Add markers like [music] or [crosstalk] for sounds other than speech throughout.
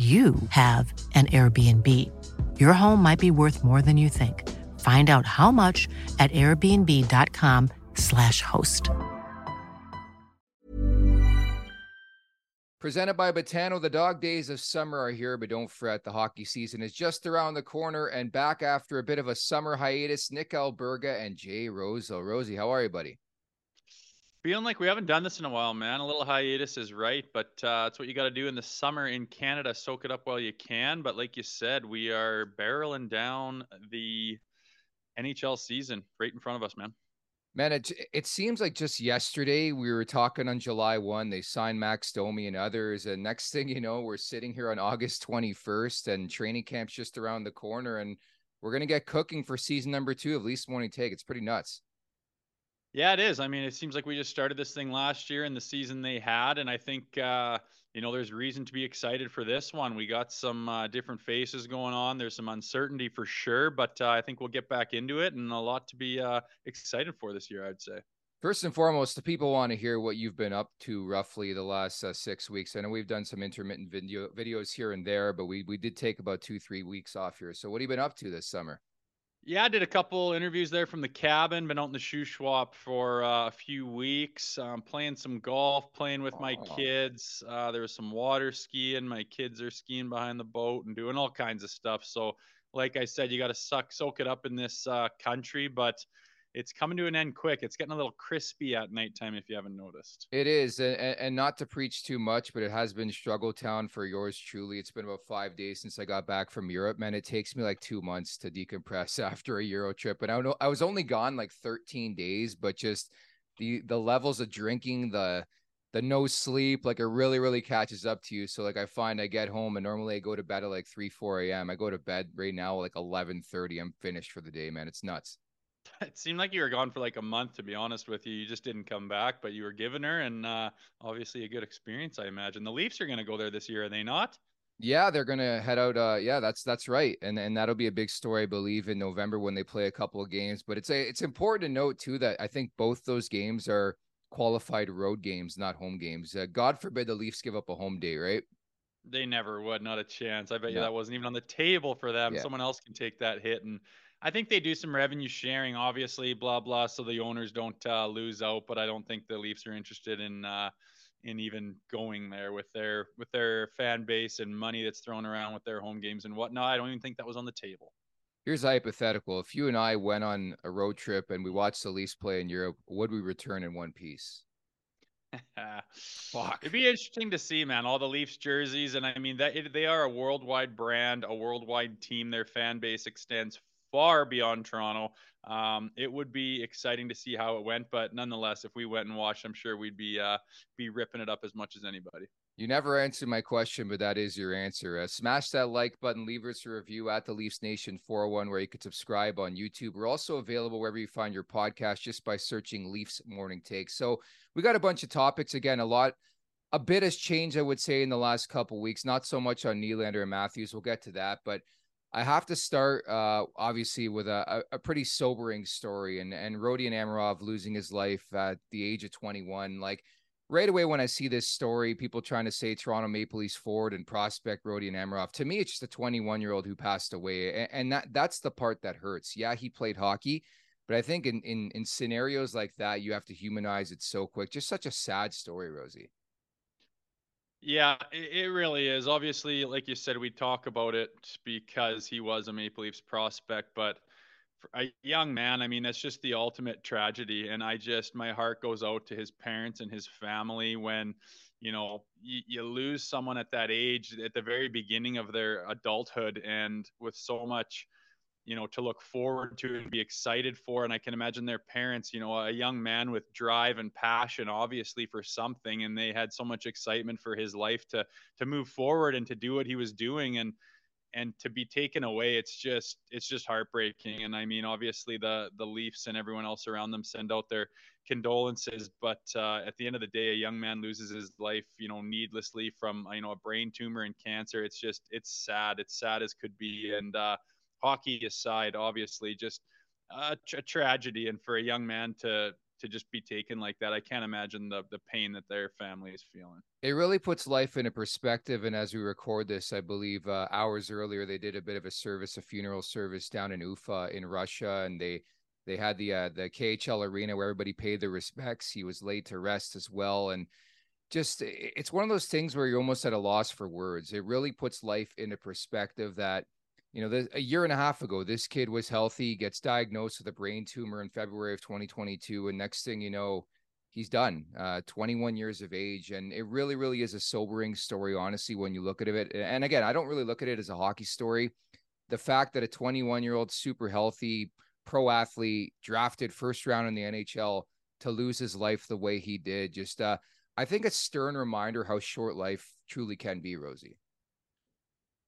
you have an Airbnb. Your home might be worth more than you think. Find out how much at airbnb.com/slash host. Presented by Betano, the dog days of summer are here, but don't fret. The hockey season is just around the corner and back after a bit of a summer hiatus. Nick Alberga and Jay Rosehill. Rosie, how are you, buddy? Feeling like we haven't done this in a while, man. A little hiatus is right, but uh, it's what you got to do in the summer in Canada. Soak it up while you can. But like you said, we are barreling down the NHL season right in front of us, man. Man, it it seems like just yesterday we were talking on July one. They signed Max Domi and others, and next thing you know, we're sitting here on August twenty first, and training camp's just around the corner, and we're gonna get cooking for season number two of Leafs Morning Take. It's pretty nuts. Yeah, it is. I mean, it seems like we just started this thing last year in the season they had, and I think uh, you know there's reason to be excited for this one. We got some uh, different faces going on. There's some uncertainty for sure, but uh, I think we'll get back into it, and a lot to be uh, excited for this year. I'd say. First and foremost, the people want to hear what you've been up to roughly the last uh, six weeks. I know we've done some intermittent video videos here and there, but we we did take about two three weeks off here. So what have you been up to this summer? Yeah, I did a couple interviews there from the cabin. Been out in the Shuswap for uh, a few weeks, um, playing some golf, playing with my Oh. kids. Uh, there was some water skiing. My kids are skiing behind the boat and doing all kinds of stuff. So, like I said, you got to suck, soak it up in this uh, country, but it's coming to an end quick. It's getting a little crispy at nighttime if you haven't noticed. It is, and, and not to preach too much, but it has been struggle town for yours truly. It's been about five days since I got back from Europe. Man, it takes me like two months to decompress [laughs] after a Euro trip, and I know I was only gone like 13 days, but just the the levels of drinking, the the no sleep, like it really really catches up to you. So like I find I get home and normally I go to bed at like three four a.m. I go to bed right now like 11:30. I'm finished for the day, man. It's nuts. [laughs] It seemed like you were gone for like a month, to be honest with you. You just didn't come back, but you were giving her, and uh, obviously a good experience, I imagine. The Leafs are going to go there this year, are they not? Yeah, they're gonna head out. Uh, yeah, that's that's right, and and that'll be a big story, I believe, in November when they play a couple of games. But it's a it's important to note too that I think both those games are qualified road games, not home games. Uh, God forbid the Leafs give up a home day, right? They never would, not a chance. I bet you that wasn't even on the table for them. Yeah. Someone else can take that hit, and I think they do some revenue sharing, obviously, blah blah, so the owners don't uh, lose out. But I don't think the Leafs are interested in uh, in even going there with their with their fan base and money that's thrown around with their home games and whatnot. I don't even think that was on the table. Here's a hypothetical: If you and I went on a road trip and we watched the Leafs play in Europe, would we return in one piece? [laughs] Fuck. It'd be interesting to see, man. All the Leafs jerseys, and I mean that it, they are a worldwide brand, a worldwide team. Their fan base extends far beyond Toronto. Um, it would be exciting to see how it went, but nonetheless, if we went and watched, I'm sure we'd be uh, be ripping it up as much as anybody. You never answered my question, but that is your answer. Uh, smash that like button, leave us a review at the Leafs Nation 401, where you could subscribe on YouTube. We're also available wherever you find your podcast just by searching Leafs Morning Takes. So we got a bunch of topics. Again, a lot, a bit has changed, I would say, in the last couple weeks. Not so much on Nylander and Matthews. We'll get to that, but I have to start, uh, obviously, with a, a, pretty sobering story, and and Rodion Amirov losing his life at the age of 21. Like right away when I see this story, people trying to say Toronto Maple Leafs forward and prospect Rodion Amirov. To me, it's just a 21 year old who passed away, and, and, that that's the part that hurts. Yeah, he played hockey, but I think in in in scenarios like that, you have to humanize it so quick. Just such a sad story, Rosie. Yeah, it, really is. Obviously, like you said, we talk about it because he was a Maple Leafs prospect, but a young man, I mean, that's just the ultimate tragedy. And I just, my heart goes out to his parents and his family when, you know, you, you lose someone at that age at the very beginning of their adulthood and with so much, you know, to look forward to and be excited for. And I can imagine their parents, you know, a young man with drive and passion, obviously for something, and they had so much excitement for his life to to move forward and to do what he was doing. And and to be taken away it's just it's just heartbreaking and i mean obviously the the leafs and everyone else around them send out their condolences but uh, at the end of the day a young man loses his life you know needlessly from you know a brain tumor and cancer it's just it's sad it's sad as could be and uh, hockey aside obviously just a, a tragedy and for a young man to to just be taken like that. I can't imagine the the pain that their family is feeling. It really puts life into perspective. And as we record this, I believe uh, hours earlier they did a bit of a service, a funeral service down in Ufa in Russia, and they they had the uh, the KHL arena where everybody paid their respects. He was laid to rest as well, and just it's one of those things where you're almost at a loss for words. It really puts life into perspective that you know, a year and a half ago, this kid was healthy, gets diagnosed with a brain tumor in February of 2022. And next thing you know, he's done, uh, 21 years of age. And it really, really is a sobering story, honestly, when you look at it. And again, I don't really look at it as a hockey story. The fact that a 21 year old, super healthy pro athlete drafted first round in the NHL to lose his life the way he did, just, uh, I think a stern reminder how short life truly can be, Rosie.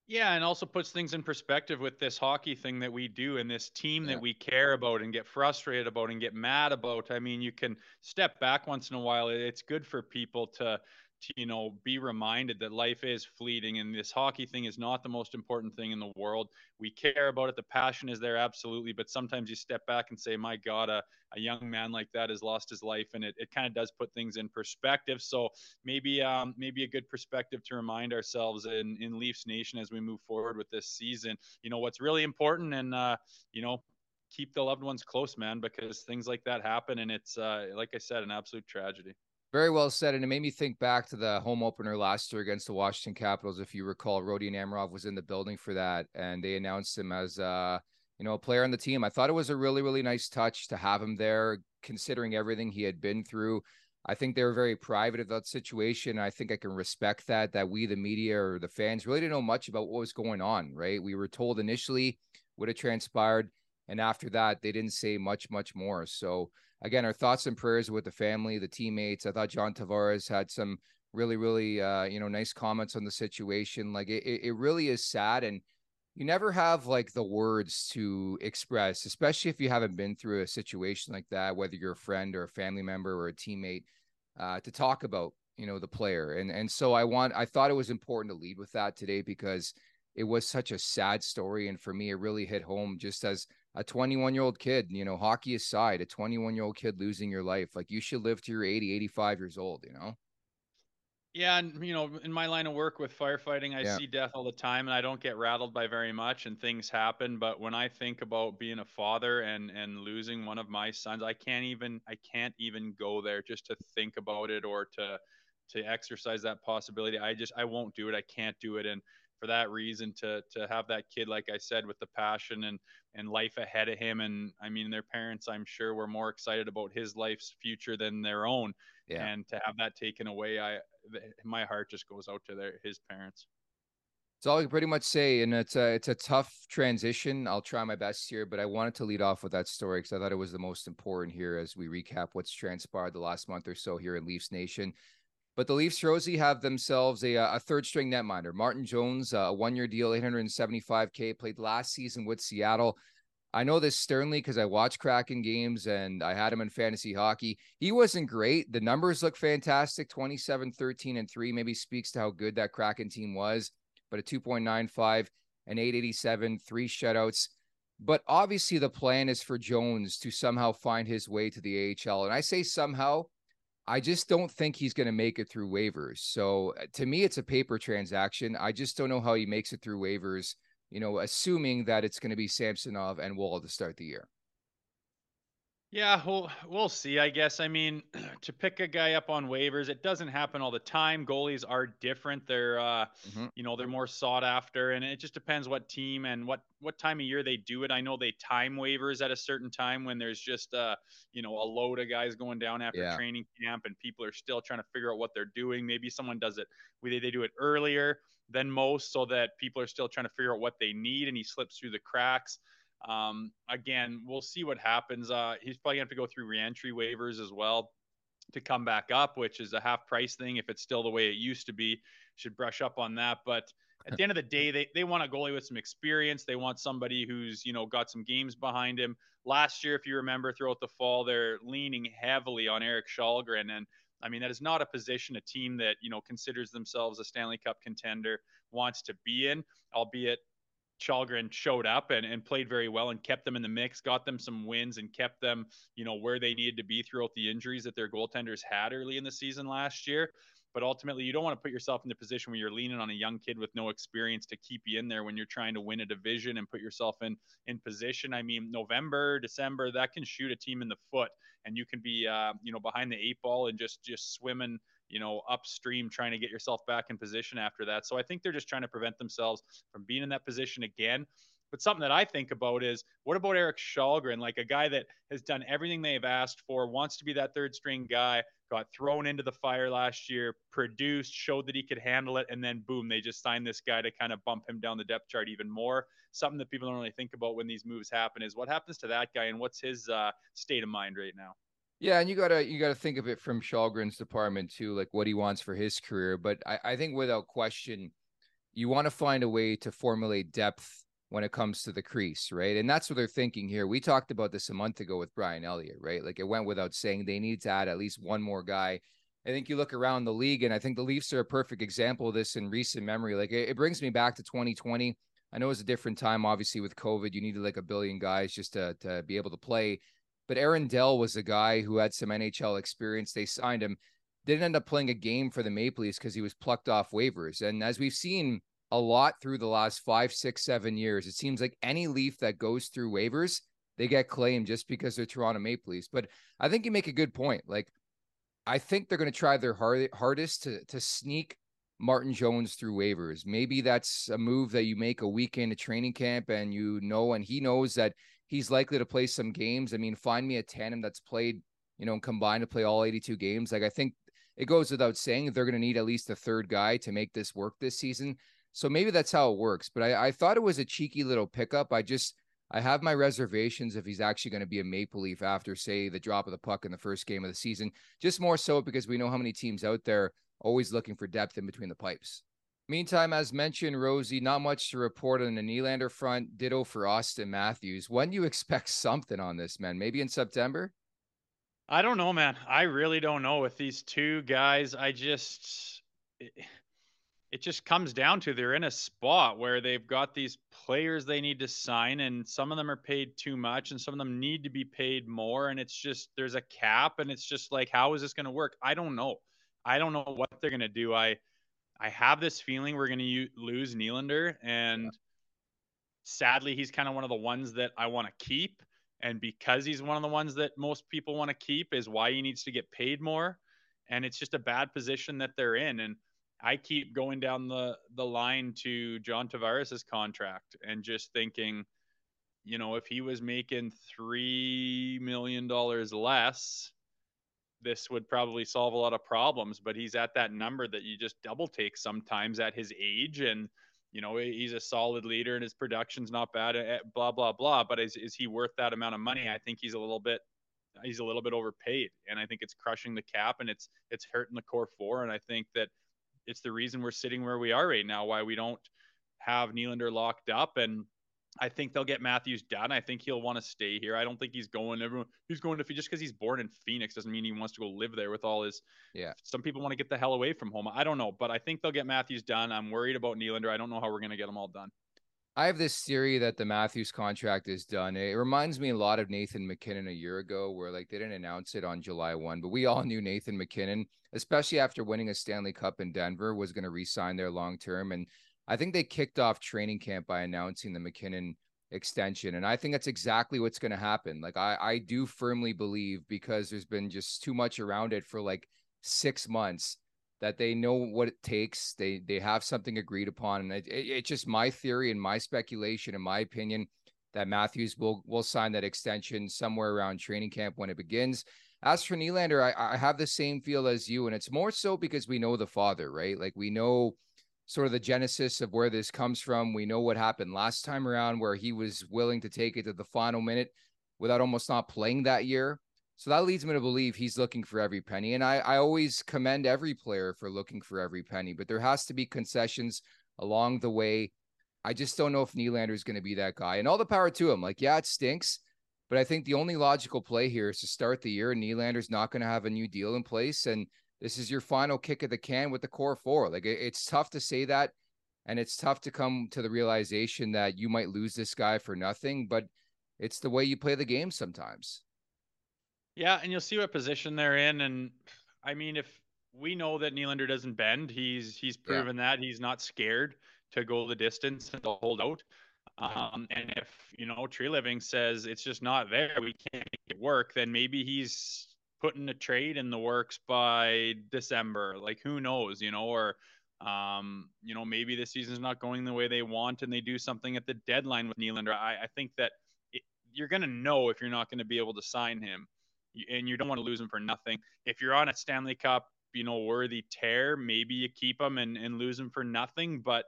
Yeah, and also puts things in perspective with this hockey thing that we do and this team yeah. that we care about and get frustrated about and get mad about. I mean, you can step back once in a while. It's good for people to to you know be reminded that life is fleeting and this hockey thing is not the most important thing in the world. We care about it. The passion is there absolutely. But sometimes you step back and say my god a, a young man like that has lost his life. And it, it kind of does put things in perspective. So maybe um, maybe a good perspective to remind ourselves in in leafs nation as we move forward with this season. You know what's really important and uh, you know keep the loved ones close man because things like that happen and it's uh, like i said an absolute tragedy very well said. And it made me think back to the home opener last year against the Washington Capitals. If you recall, Rodion Amirov was in the building for that, and they announced him as uh, you know, a player on the team. I thought it was a really, really nice touch to have him there, considering everything he had been through. I think they were very private of that situation. I think I can respect that, that we, the media or the fans, really didn't know much about what was going on, right? We were told initially what had transpired. And after that, they didn't say much, much more. So again, our thoughts and prayers with the family, the teammates. I thought John Tavares had some really, really, uh, you know, nice comments on the situation. Like it, it really is sad, and you never have like the words to express, especially if you haven't been through a situation like that, whether you're a friend or a family member or a teammate, uh, to talk about, you know, the player. And and so I want, I thought it was important to lead with that today because it was such a sad story, and for me, it really hit home just as a 21 year old kid, you know, hockey aside, a 21 year old kid losing your life. Like you should live to your 80, 85 years old, you know? Yeah, and you know, in my line of work with firefighting, I yeah. see death all the time, and I don't get rattled by very much, and things happen. But when I think about being a father and and losing one of my sons, I can't even I can't even go there just to think about it or to to exercise that possibility. I just I won't do it. I can't do it. And for that reason to to have that kid, like I said, with the passion and and life ahead of him. And I mean, their parents, I'm sure, were more excited about his life's future than their own. Yeah. And to have that taken away, I my heart just goes out to their his parents. That's all I can pretty much say, and it's a it's a tough transition. I'll try my best here, but I wanted to lead off with that story because I thought it was the most important here as we recap what's transpired the last month or so here in Leafs Nation. But the Leafs, Rosie, have themselves a, uh, a third string netminder, Martin Jones, uh, a one year deal, 875K, played last season with Seattle. I know this sternly because I watch Kraken games and I had him in fantasy hockey. He wasn't great. The numbers look fantastic 27, 13, and 3. Maybe speaks to how good that Kraken team was but a 2.95, an 887, three shutouts. But obviously, the plan is for Jones to somehow find his way to the AHL. And I say somehow, I just don't think he's going to make it through waivers. So uh, to me, it's a paper transaction. I just don't know how he makes it through waivers, you know, assuming that it's going to be Samsonov and Woll to start the year. Yeah, we'll we'll see. I guess. I mean, [clears throat] to pick a guy up on waivers, it doesn't happen all the time. Goalies are different. They're, uh, mm-hmm. you know, they're more sought after, and it just depends what team and what what time of year they do it. I know they time waivers at a certain time when there's just, uh, you know, a load of guys going down after yeah. training camp, and people are still trying to figure out what they're doing. Maybe someone does it. They they do it earlier than most, so that people are still trying to figure out what they need, and he slips through the cracks. Um, again, we'll see what happens. Uh, he's probably gonna have to go through reentry waivers as well to come back up, which is a half price thing. If it's still the way it used to be, should brush up on that. But at the end of the day, they, they want a goalie with some experience. They want somebody who's, you know, got some games behind him. Last year, if you remember throughout the fall, they're leaning heavily on Erik Källgren. And I mean, that is not a position a team that, you know, considers themselves a Stanley Cup contender wants to be in, albeit Källgren showed up and, and played very well and kept them in the mix, got them some wins and kept them, you know, where they needed to be throughout the injuries that their goaltenders had early in the season last year. But ultimately, you don't want to put yourself in the position where you're leaning on a young kid with no experience to keep you in there when you're trying to win a division and put yourself in in position. I mean, November, December, that can shoot a team in the foot, and you can be, uh, you know, behind the eight ball and just just swimming you know, upstream trying to get yourself back in position after that. So I think they're just trying to prevent themselves from being in that position again. But something that I think about is what about Erik Källgren, like a guy that has done everything they've asked for, wants to be that third string guy, got thrown into the fire last year, produced, showed that he could handle it, and then boom, they just signed this guy to kind of bump him down the depth chart even more. Something that people don't really think about when these moves happen is what happens to that guy and what's his uh, state of mind right now. Yeah, and you gotta you gotta think of it from Källgren's department too, like what he wants for his career. But I, I think without question, you want to find a way to formulate depth when it comes to the crease, right? And that's what they're thinking here. We talked about this a month ago with Brian Elliott, right? Like it went without saying they need to add at least one more guy. I think you look around the league, and I think the Leafs are a perfect example of this in recent memory. Like it, it brings me back to 2020. I know it's a different time, obviously, with COVID. You needed like a billion guys just to to be able to play. But Aaron Dell was a guy who had some NHL experience. They signed him, didn't end up playing a game for the Maple Leafs because he was plucked off waivers. And as we've seen a lot through the last five, six, seven years, it seems like any Leaf that goes through waivers, they get claimed just because they're Toronto Maple Leafs. But I think you make a good point. Like, I think they're going to try their hard, hardest to to sneak Martin Jones through waivers. Maybe that's a move that you make a weekend of training camp and you know, and he knows that he's likely to play some games. I mean, find me a tandem that's played, you know, combined to play all 82 games. Like I think it goes without saying they're going to need at least a third guy to make this work this season. So maybe that's how it works. But I, I thought it was a cheeky little pickup. I just I have my reservations if he's actually going to be a Maple Leaf after, say, the drop of the puck in the first game of the season. Just more so because we know how many teams out there always looking for depth in between the pipes. Meantime, as mentioned, Rosie, not much to report on the Nylander front. Ditto for Auston Matthews. When do you expect something on this, man? Maybe in September? I don't know, man. I really don't know with these two guys. I just it, it just comes down to they're in a spot where they've got these players they need to sign and some of them are paid too much and some of them need to be paid more and it's just there's a cap and it's just like how is this going to work? I don't know. I don't know what they're going to do. I I have this feeling we're going to lose Nylander, and yeah. sadly, he's kind of one of the ones that I want to keep. And because he's one of the ones that most people want to keep, is why he needs to get paid more. And it's just a bad position that they're in. And I keep going down the the line to John Tavares' contract and just thinking, you know, if he was making three million dollars less, this would probably solve a lot of problems. But he's at that number that you just double take sometimes at his age, and you know he's a solid leader and his production's not bad. Eh, blah blah blah. But is is he worth that amount of money? I think he's a little bit he's a little bit overpaid, and I think it's crushing the cap and it's it's hurting the core four. And I think that it's the reason we're sitting where we are right now. Why we don't have Nylander locked up and I think they'll get Matthews done. I think he'll want to stay here. I don't think he's going. Everyone he's going to just because he's born in Phoenix doesn't mean he wants to go live there with all his. Yeah. Some people want to get the hell away from home. I don't know, but I think they'll get Matthews done. I'm worried about Nylander. I don't know how we're going to get them all done. I have this theory that the Matthews contract is done. It reminds me a lot of Nathan MacKinnon a year ago, where like they didn't announce it on July 1, but we all knew Nathan MacKinnon, especially after winning a Stanley Cup in Denver, was going to re-sign there long term. And I think they kicked off training camp by announcing the MacKinnon extension. And I think that's exactly what's going to happen. Like I, I do firmly believe because there's been just too much around it for like six months that they know what it takes. They they have something agreed upon, and it, it, it's just my theory and my speculation, in my opinion, that Matthews will will sign that extension somewhere around training camp when it begins. As for Nylander, I, I have the same feel as you, and it's more so because we know the father, right? Like we know sort of the genesis of where this comes from. We know what happened last time around, where he was willing to take it to the final minute without almost not playing that year. So that leads me to believe he's looking for every penny. And I, I always commend every player for looking for every penny, but there has to be concessions along the way. I just don't know if Nylander is going to be that guy. And all the power to him. Like, yeah, it stinks, but I think the only logical play here is to start the year. And Nylander's not going to have a new deal in place. And this is your final kick of the can with the core four. Like, it, it's tough to say that. And it's tough to come to the realization that you might lose this guy for nothing, but it's the way you play the game sometimes. Yeah, and you'll see what position they're in. And I mean, if we know that Nylander doesn't bend, he's he's proven yeah. that he's not scared to go the distance and to hold out. Um, and if you know Treliving says it's just not there, we can't make it work, then maybe he's putting a trade in the works by December. Like who knows, you know, or um, you know, maybe the season's not going the way they want and they do something at the deadline with Nylander. I, I think that it, you're going to know if you're not going to be able to sign him and you don't want to lose him for nothing. If you're on a Stanley Cup, you know, worthy tear, maybe you keep him and, and lose him for nothing. But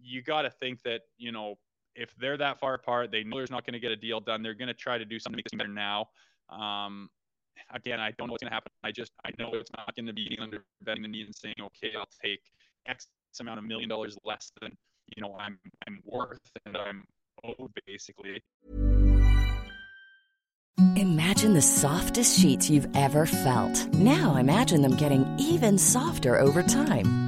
you got to think that, you know, if they're that far apart, they know there's not going to get a deal done. They're going to try to do something better now. Um, again, I don't know what's going to happen. I just, I know it's not going to be under bending the knee and saying, okay, I'll take X amount of million dollars less than, you know, I'm, I'm worth and I'm owed basically. Imagine the softest sheets you've ever felt. Now imagine them getting even softer over time.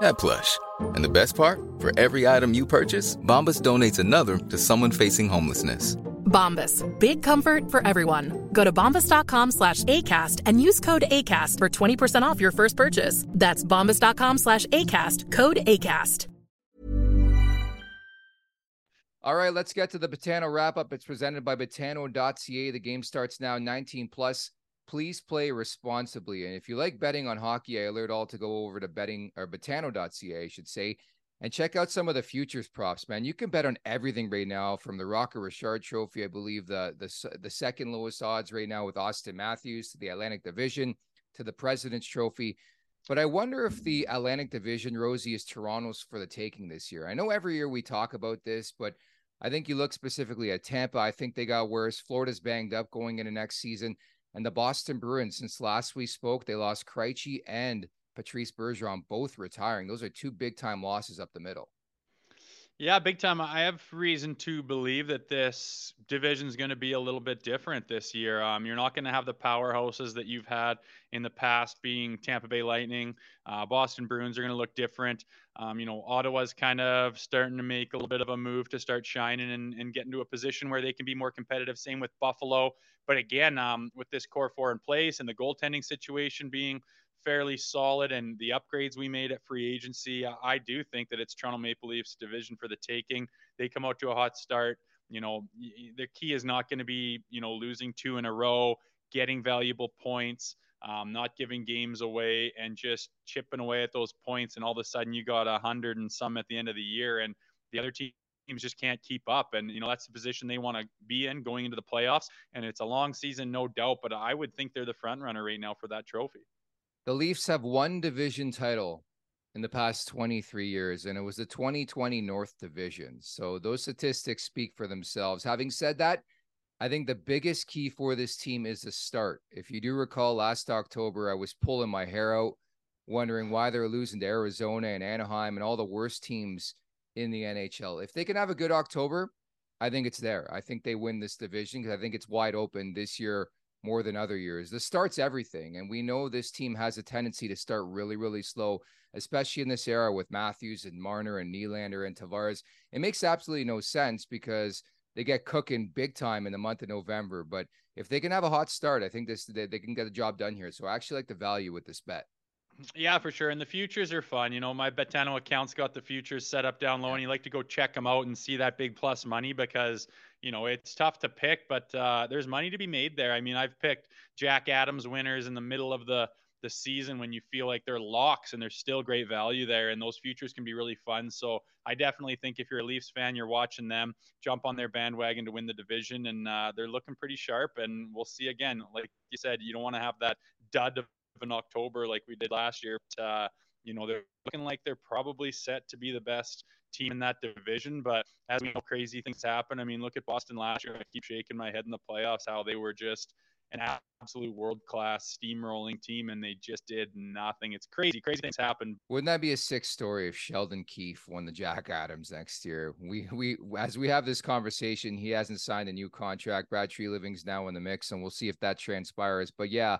that plush. And the best part? For every item you purchase, Bombas donates another to someone facing homelessness. Bombas. Big comfort for everyone. Go to bombas.com slash ACAST and use code ACAST for 20% off your first purchase. That's bombas.com slash ACAST. Code ACAST. All right, let's get to the Betano wrap up. It's presented by Betano.ca. The game starts now, 19 plus. Please play responsibly. And if you like betting on hockey, I alert all to go over to betting or Betano.ca, I should say, and check out some of the futures props, man. You can bet on everything right now, from the Rocket Richard Trophy, I believe the the the second lowest odds right now with Auston Matthews to the Atlantic Division to the President's Trophy. But I wonder if the Atlantic Division, Rosie, is Toronto's for the taking this year. I know every year we talk about this, but I think you look specifically at Tampa. I think they got worse. Florida's banged up going into next season. And the Boston Bruins, since last we spoke, they lost Krejci and Patrice Bergeron both retiring. Those are two big time losses up the middle. Yeah, big time. I have reason to believe that this division is going to be a little bit different this year. Um, you're not going to have the powerhouses that you've had in the past, being Tampa Bay Lightning. Uh, Boston Bruins are going to look different. Um, you know, Ottawa's kind of starting to make a little bit of a move to start shining and, and get into a position where they can be more competitive. Same with Buffalo. But again, um, with this core four in place and the goaltending situation being fairly solid and the upgrades we made at free agency, I do think that it's Toronto Maple Leafs division for the taking. They come out to a hot start. You know, the key is not going to be, you know, losing two in a row, getting valuable points, um, not giving games away, and just chipping away at those points. And all of a sudden, you got a hundred and some at the end of the year, and the other teams just can't keep up. And, you know, that's the position they want to be in going into the playoffs. And it's a long season, no doubt, but I would think they're the front runner right now for that trophy. The Leafs have one division title in the past 23 years, and it was the 2020 North Division. So those statistics speak for themselves. Having said that, I think the biggest key for this team is the start. If you do recall, last October, I was pulling my hair out, wondering why they're losing to Arizona and Anaheim and all the worst teams in the NHL. If they can have a good October, I think it's there. I think they win this division because I think it's wide open this year more than other years. The start's everything. And we know this team has a tendency to start really, really slow, especially in this era with Matthews and Marner and Nylander and Tavares. It makes absolutely no sense because they get cooking big time in the month of November. But if they can have a hot start, I think this they, they can get the job done here. So I actually like the value with this bet. Yeah, for sure. And the futures are fun. You know, my Betano account's got the futures set up down low, and you like to go check them out and see that big plus money because, you know, it's tough to pick, but uh, there's money to be made there. I mean, I've picked Jack Adams winners in the middle of the the season when you feel like they're locks and there's still great value there and those futures can be really fun so i definitely think if you're a leafs fan you're watching them jump on their bandwagon to win the division and uh, they're looking pretty sharp and we'll see again like you said you don't want to have that dud of in October like we did last year. But, uh, you know, they're looking like they're probably set to be the best team in that division. But as we know, crazy things happen. I mean, look at Boston last year. I keep shaking my head in the playoffs how they were just an absolute world class steamrolling team and they just did nothing. It's crazy. Crazy things happen. Wouldn't that be a sick story if Sheldon Keefe won the Jack Adams next year? We we as we have this conversation, he hasn't signed a new contract. Brad Treliving's now in the mix, and we'll see if that transpires. But yeah,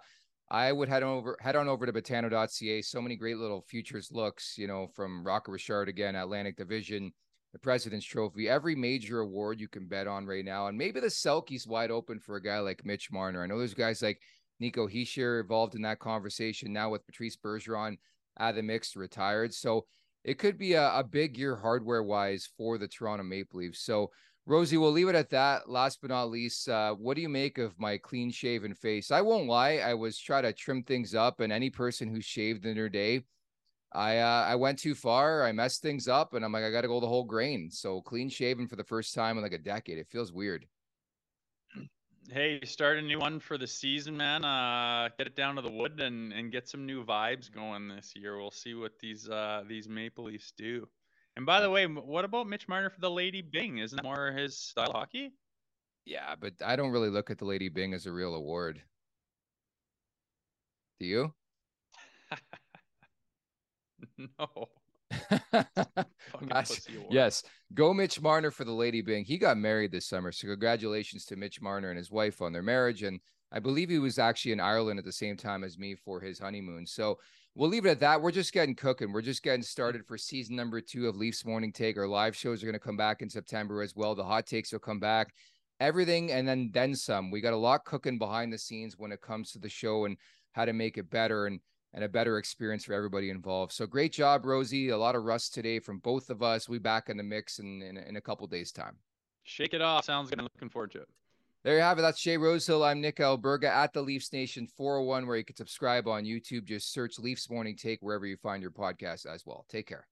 I would head over head on over to betano.ca. So many great little futures looks, you know, from Rocket Richard again, Atlantic Division, the President's Trophy, every major award you can bet on right now. And maybe the Selke's wide open for a guy like Mitch Marner. I know there's guys like Nico Hischier involved in that conversation now with Patrice Bergeron out of the mix, retired. So it could be a, a big year hardware wise for the Toronto Maple Leafs. So Rosie, we'll leave it at that. Last but not least, uh, what do you make of my clean shaven face? I won't lie, I was trying to trim things up, and any person who shaved in their day, I uh, I went too far. I messed things up, and I'm like, I got to go the whole grain. So clean shaven for the first time in like a decade. It feels weird. Hey, start a new one for the season, man. Uh, get it down to the wood and and get some new vibes going this year. We'll see what these uh these Maple Leafs do. And by the way, what about Mitch Marner for the Lady Byng? Isn't that more his style of hockey? Yeah, but I don't really look at the Lady Byng as a real award. Do you? [laughs] no. [laughs] yes, go Mitch Marner for the Lady Byng. He got married this summer, so congratulations to Mitch Marner and his wife on their marriage. And I believe he was actually in Ireland at the same time as me for his honeymoon. So we'll leave it at that. We're just getting cooking. We're just getting mm. started for season number two of Leafs Morning Take. Our live shows are going to come back in September as well. The hot takes will come back. Everything and then then some. We got a lot cooking behind the scenes when it comes to the show and how to make it better and and a better experience for everybody involved. So great job, Rosie. A lot of rust today from both of us. We back in the mix in, in, in a couple days time. Shake it off. Sounds good. I'm looking forward to it. There you have it. That's Jay Rosehill. I'm Nick Alberga at the Leafs Nation 401, where you can subscribe on YouTube. Just search Leafs Morning Take wherever you find your podcast as well. Take care.